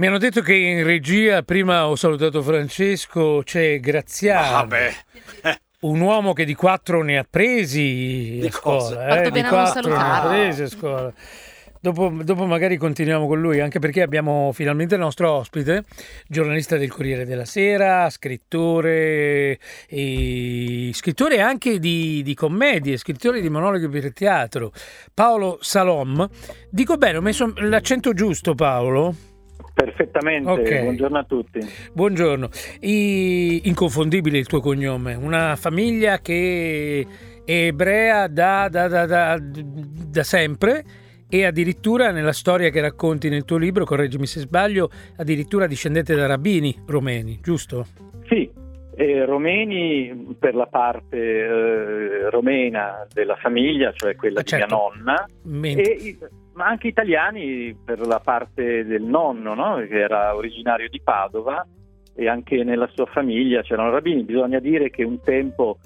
Mi hanno detto che in regia, prima ho salutato Francesco, c'è Graziano. Vabbè. Un uomo che di quattro ne ha presi Di a scuola. Eh, di quattro ne ha presi a scuola. Dopo, dopo magari continuiamo con lui, anche perché abbiamo finalmente il nostro ospite, giornalista del Corriere della Sera, scrittore, e, scrittore anche di, di commedie, scrittore di monologhi per teatro, Paolo Salom. Dico bene, ho messo l'accento giusto Paolo? Perfettamente, Ok. buongiorno a tutti. Buongiorno, I- inconfondibile il tuo cognome, una famiglia che è ebrea da, da- da- da- da sempre e addirittura nella storia che racconti nel tuo libro, correggimi se sbaglio, addirittura discendente da rabbini romeni, giusto? Sì, eh, romeni per la parte eh, romena della famiglia, cioè quella Ah, di certo. mia nonna, Ment- e ma anche italiani per la parte del nonno, no? che era originario di Padova e anche nella sua famiglia c'erano rabbini. Bisogna dire che un tempo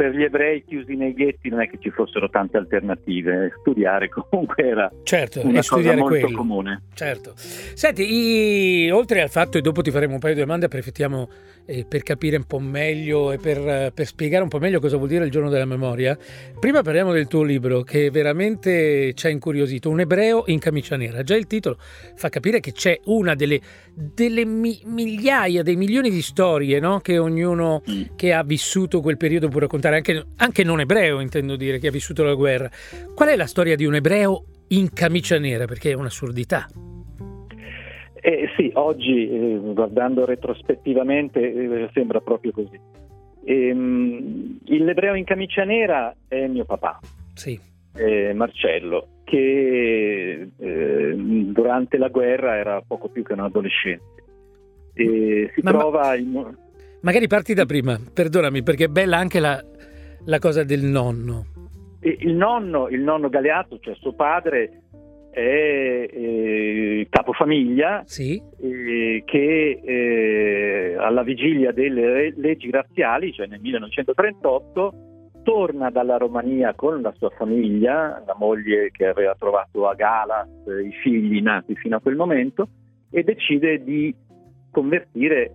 per gli ebrei chiusi nei ghetti non è che ci fossero tante alternative, studiare comunque era certo, una cosa molto quello. comune. Certo. Senti, i- oltre al fatto, e dopo ti faremo un paio di domande, approfittiamo eh, per capire un po' meglio e per, per spiegare un po' meglio cosa vuol dire il giorno della memoria. Prima parliamo del tuo libro che veramente ci ha incuriosito, Un ebreo in camicia nera. Già il titolo fa capire che c'è una delle, delle mi- migliaia, dei milioni di storie no? che ognuno Mm. che ha vissuto quel periodo può raccontare, anche, anche non ebreo intendo dire, che ha vissuto la guerra. Qual è la storia di un ebreo in camicia nera? Perché è un'assurdità. Eh, sì, oggi eh, guardando retrospettivamente eh, sembra proprio così. Ehm, il l'ebreo in camicia nera è mio papà, Sì. Marcello, che eh, durante la guerra era poco più che un adolescente. E si ma- trova in... Magari parti da prima, perdonami, perché è bella anche la, la cosa del nonno. Il nonno, il nonno Galeazzo, cioè suo padre, è eh, capofamiglia Sì, eh, che eh, alla vigilia delle leggi razziali, cioè nel 1938, torna dalla Romania con la sua famiglia, la moglie che aveva trovato a Galas, i figli nati fino a quel momento, e decide di convertire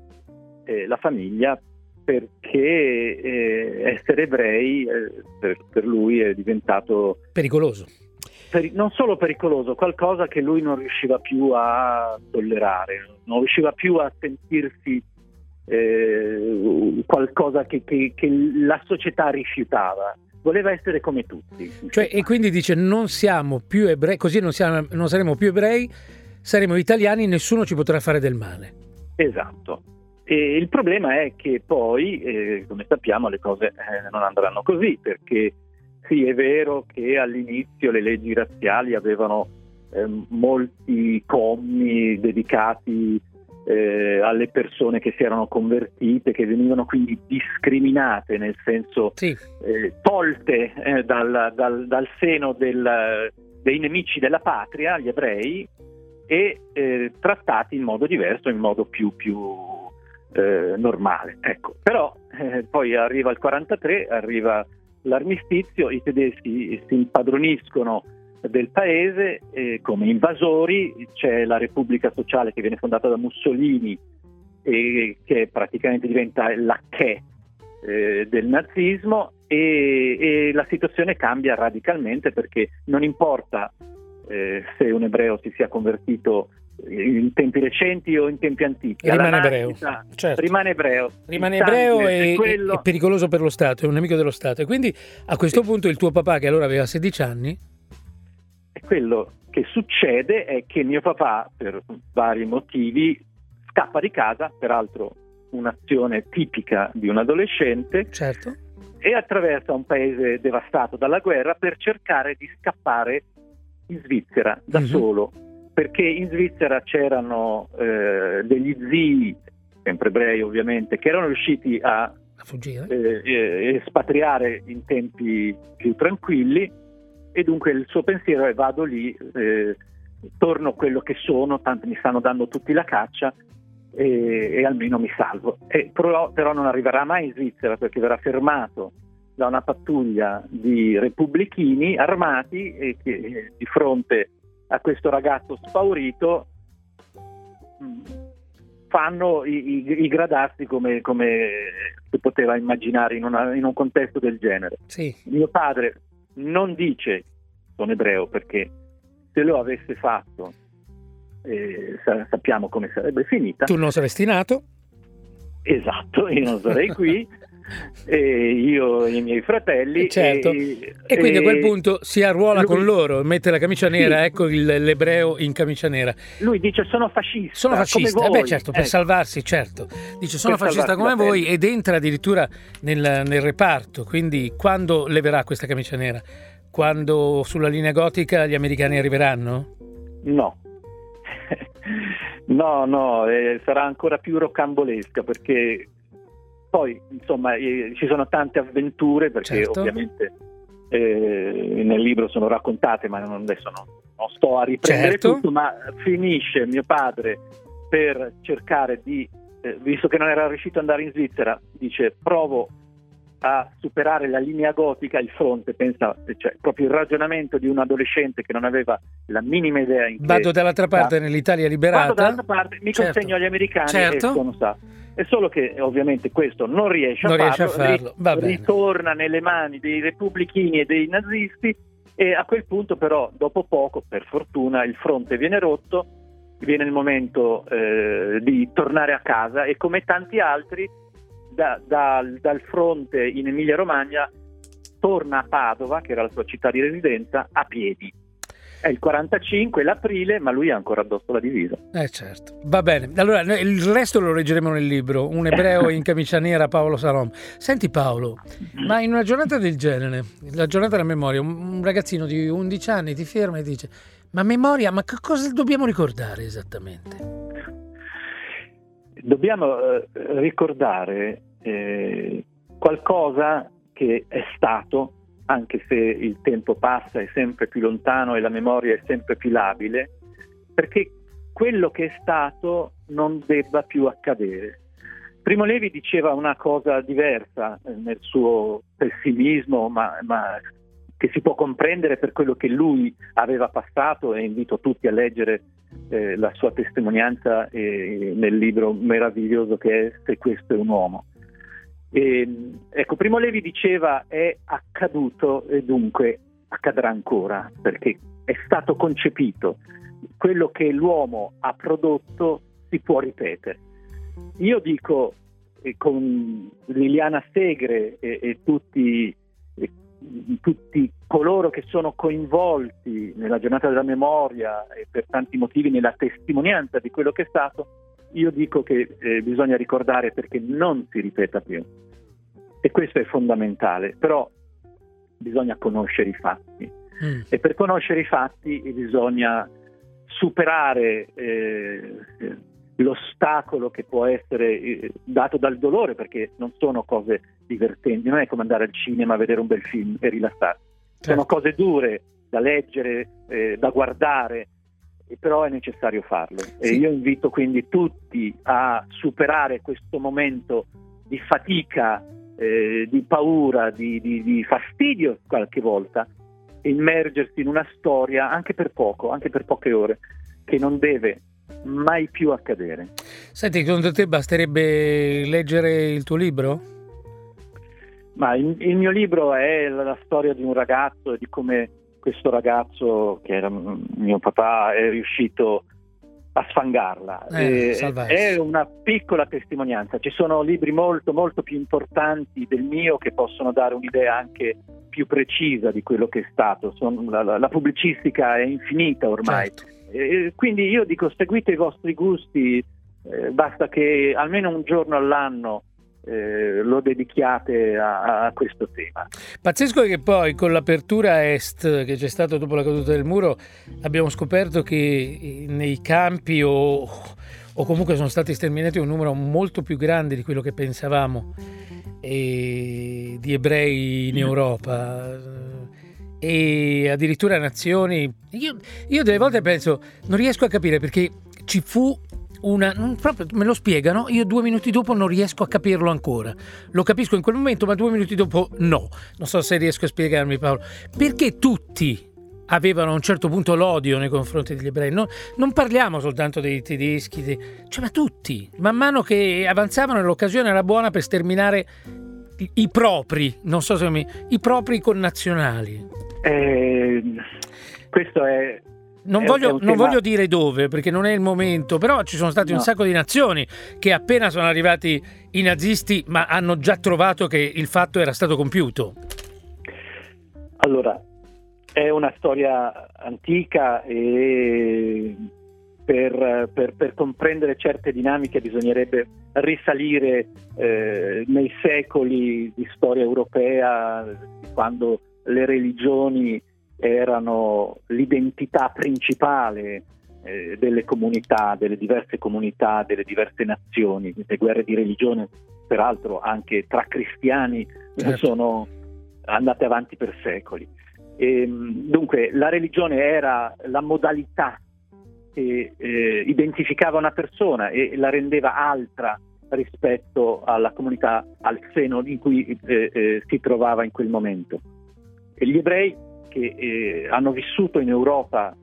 eh, la famiglia perché eh, essere ebrei eh, per, per lui è diventato pericoloso. peri- non solo pericoloso, qualcosa che lui non riusciva più a tollerare, non riusciva più a sentirsi eh, qualcosa che, che- che la società rifiutava. Voleva essere come tutti. Cioè, e quindi dice non siamo più ebrei, così non, siamo- non saremo più ebrei, saremo italiani, nessuno ci potrà fare del male. Esatto. E il problema è che poi, eh, come sappiamo, le cose eh, non andranno così, perché sì, è vero che all'inizio le leggi razziali avevano eh, molti commi dedicati eh, alle persone che si erano convertite, che venivano quindi discriminate, nel senso Sì, eh, tolte eh, dal, dal- dal seno del- dei nemici della patria, gli ebrei, e eh, trattati in modo diverso, in modo più, più, eh, normale. Ecco. Però eh, poi arriva il 43, arriva l'armistizio, i tedeschi si impadroniscono del paese eh, come invasori, c'è la Repubblica Sociale che viene fondata da Mussolini e che praticamente diventa la che eh, del nazismo e, e la situazione cambia radicalmente perché non importa eh, se un ebreo si sia convertito in tempi recenti o in tempi antichi. rimane ebreo. Certo. Rimane ebreo. Rimane ebreo e, è quello- e pericoloso per lo Stato, è un nemico dello Stato. E quindi a questo Sì. punto il tuo papà, che allora aveva 16 anni, E quello che succede è che mio papà, per vari motivi, scappa di casa, peraltro un'azione tipica di un adolescente, certo, e attraversa un paese devastato dalla guerra per cercare di scappare in Svizzera da Mhm. solo, perché in Svizzera c'erano eh, degli zii, sempre ebrei ovviamente, che erano riusciti a a fuggire. eh, eh, espatriare in tempi più tranquilli e dunque il suo pensiero è vado lì, eh, torno quello che sono, tanto mi stanno dando tutti la caccia e, e almeno mi salvo. E però, però non arriverà mai in Svizzera perché verrà fermato da una pattuglia di repubblichini armati e che eh, di fronte a questo ragazzo spaurito mh, fanno i, i, i gradassi come, come, si poteva immaginare in, una, in, un contesto del genere. Sì. Mio padre non dice sono ebreo perché se lo avesse fatto eh, sappiamo come sarebbe finita. Tu non saresti nato? Esatto, io non sarei qui. e io e i miei fratelli. Certo. E, e quindi a quel punto si arruola lui, con loro, mette la camicia nera, sì. ecco il, l'ebreo in camicia nera. Lui dice sono fascista. Sono fascista, eh beh certo, per eh. salvarsi, certo. Dice sono per fascista come voi ed entra addirittura nel, nel reparto, quindi quando leverà questa camicia nera? Quando sulla linea gotica gli americani arriveranno? No. no, no, eh, sarà ancora più rocambolesca perché poi, insomma, eh, ci sono tante avventure perché certo. ovviamente eh, nel libro sono raccontate, ma non, adesso non, non, sto a riprendere certo. tutto, ma finisce mio padre per cercare di, eh, visto che non era riuscito ad andare in Svizzera, dice provo a superare la linea gotica, il fronte, pensa, cioè, proprio il ragionamento di un adolescente che non aveva la minima idea in Vado dall'altra parte nell'Italia liberata. Vado dall'altra parte, mi certo. consegno agli americani certo. e sono sa. È solo che ovviamente questo non riesce, non a, riesce farlo, a farlo. ritorna nelle mani dei repubblichini e dei nazisti e a quel punto però dopo poco, per fortuna, il fronte viene rotto, viene il momento eh, di tornare a casa e come tanti altri da, da, dal fronte in Emilia Romagna torna a Padova, che era la sua città di residenza, a piedi. È il 45, l'aprile, ma lui ha ancora addosso la divisa. Eh certo. Va bene. Allora, il resto lo leggeremo nel libro. Un ebreo in camicia nera, Paolo Salom. Senti Paolo, ma in una giornata del genere, la giornata della memoria, un ragazzino di 11 anni ti ferma e dice ma memoria, ma che cosa dobbiamo ricordare esattamente? Dobbiamo eh, ricordare eh, qualcosa che è stato anche se il tempo passa è sempre più lontano e la memoria è sempre più labile, perché quello che è stato non debba più accadere. Primo Levi diceva una cosa diversa eh, nel suo pessimismo, ma, ma, che si può comprendere per quello che lui aveva passato e invito tutti a leggere eh, la sua testimonianza eh, nel libro meraviglioso che è Se questo è un uomo. E, ecco, Primo Levi diceva è accaduto e dunque accadrà ancora, perché è stato concepito. Quello che l'uomo ha prodotto si può ripetere. Io dico eh, con Liliana Segre e, e tutti, e, tutti coloro che sono coinvolti nella giornata della memoria e per tanti motivi nella testimonianza di quello che è stato, io dico che eh, bisogna ricordare perché non si ripeta più. E questo è fondamentale, però bisogna conoscere i fatti. Mm. E per conoscere i fatti bisogna superare eh, l'ostacolo che può essere eh, dato dal dolore, perché non sono cose divertenti, non è come andare al cinema a vedere un bel film e rilassarsi. Certo. Sono cose dure da leggere, eh, da guardare, però è necessario farlo. E io invito quindi tutti a superare questo momento di fatica eh, di paura, di, di, di fastidio qualche volta, immergersi in una storia anche per poco, anche per poche ore, che non deve mai più accadere. Senti, secondo te basterebbe leggere il tuo libro? Ma il, il mio libro è la, la storia di un ragazzo e di come questo ragazzo, che era mio papà, è riuscito a sfangarla. Eh, è una piccola testimonianza. Ci sono libri molto, molto più importanti del mio che possono dare un'idea anche più precisa di quello che è stato. Sono, la, la, pubblicistica è infinita ormai. Certo. Eh, quindi io dico seguite i vostri gusti, eh, basta che almeno un giorno all'anno eh, lo dedichiate a, a, questo tema. Pazzesco è che poi con l'apertura est che c'è stata dopo la caduta del muro abbiamo scoperto che nei campi o, o comunque sono stati sterminati un numero molto più grande di quello che pensavamo di ebrei in Europa e addirittura nazioni. Io, io delle volte penso, non riesco a capire perché ci fu una, proprio me lo spiegano, io due minuti dopo non riesco a capirlo ancora. Lo capisco in quel momento, ma due minuti dopo no. Non so se riesco a spiegarmi Paolo. Perché tutti avevano a un certo punto l'odio nei confronti degli ebrei. No, non parliamo soltanto dei tedeschi, dei, cioè, ma tutti. Man mano che avanzavano l'occasione era buona per sterminare i, i propri, non so se mi, i propri connazionali. Eh, questo è non, voglio, non voglio, dire dove perché non è il momento, però ci sono stati no. un sacco di nazioni che appena sono arrivati i nazisti ma hanno già trovato che il fatto era stato compiuto. Allora, è una storia antica e per, per, per comprendere certe dinamiche bisognerebbe risalire eh, nei secoli di storia europea, quando le religioni erano l'identità principale eh, delle comunità, delle diverse comunità, delle diverse nazioni. Le guerre di religione, peraltro anche tra cristiani, certo. sono andate avanti per secoli. E, ehm, dunque la religione era la modalità che eh, identificava una persona e la rendeva altra rispetto alla comunità, al seno in cui eh, eh, si trovava in quel momento. E gli ebrei che eh, hanno vissuto in Europa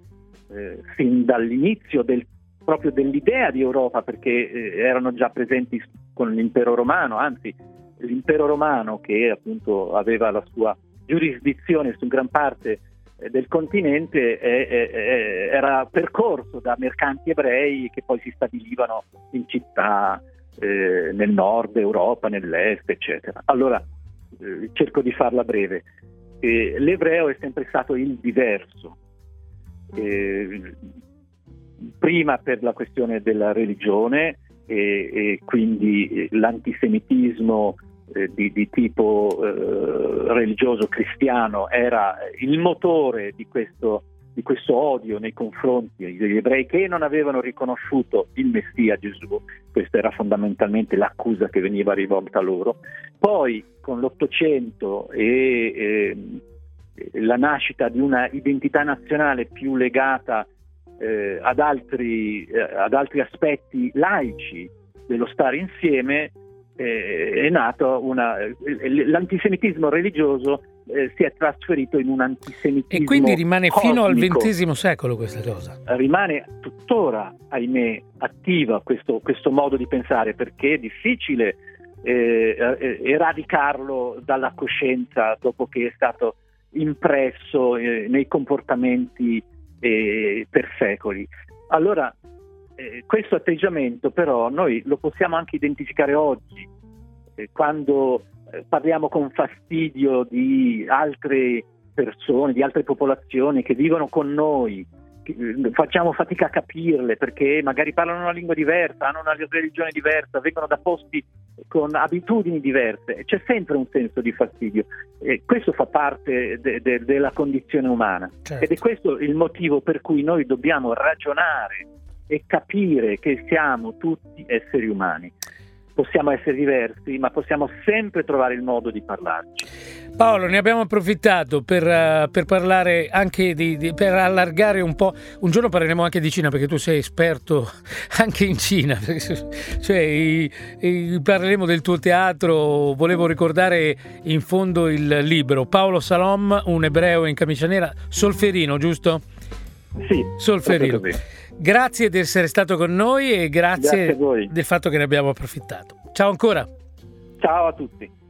eh, fin dall'inizio del, proprio dell'idea di Europa, perché eh, erano già presenti con l'impero romano, anzi l'impero romano che appunto aveva la sua giurisdizione su gran parte eh, del continente era percorso da mercanti ebrei che poi si stabilivano in città eh, nel nord Europa, nell'est, eccetera. Allora eh, cerco di farla breve eh, l'ebreo è sempre stato il diverso, eh, prima per la questione della religione e, e quindi l'antisemitismo eh, di, di, tipo eh, religioso cristiano era il motore di questo di questo odio nei confronti degli ebrei che non avevano riconosciuto il Messia Gesù, questa era fondamentalmente l'accusa che veniva rivolta loro. Poi con l'Ottocento e, e la nascita di una identità nazionale più legata eh, ad, altri, eh, ad, altri, aspetti laici dello stare insieme, eh, è nato una, l'antisemitismo religioso eh, si è trasferito in un antisemitismo. E quindi rimane cosmico. fino al XX secolo questa cosa? Rimane tuttora, ahimè, attiva questo, questo modo di pensare perché è difficile eh, eh, eradicarlo dalla coscienza dopo che è stato impresso eh, nei comportamenti eh, per secoli. Allora, eh, questo atteggiamento però noi lo possiamo anche identificare oggi, quando eh, parliamo con fastidio di altre persone, di altre popolazioni che vivono con noi, eh, facciamo fatica a capirle perché magari parlano una lingua diversa, hanno una religione diversa, vengono da posti con abitudini diverse, c'è sempre un senso di fastidio. E questo fa parte de- de- della condizione umana. Certo. ed è questo il motivo per cui noi dobbiamo ragionare e capire che siamo tutti esseri umani possiamo essere diversi, ma possiamo sempre trovare il modo di parlarci. Paolo, ne abbiamo approfittato per, uh, per parlare anche di, di, per allargare un po'. Un giorno parleremo anche di Cina perché tu sei esperto anche in Cina. cioè, i, i, parleremo del tuo teatro. Volevo ricordare in fondo il libro Paolo Salom, un ebreo in camicia nera, Solferino, giusto? Sì. Solferino. Grazie di essere stato con noi e grazie, grazie del fatto che ne abbiamo approfittato. Ciao ancora. Ciao a tutti.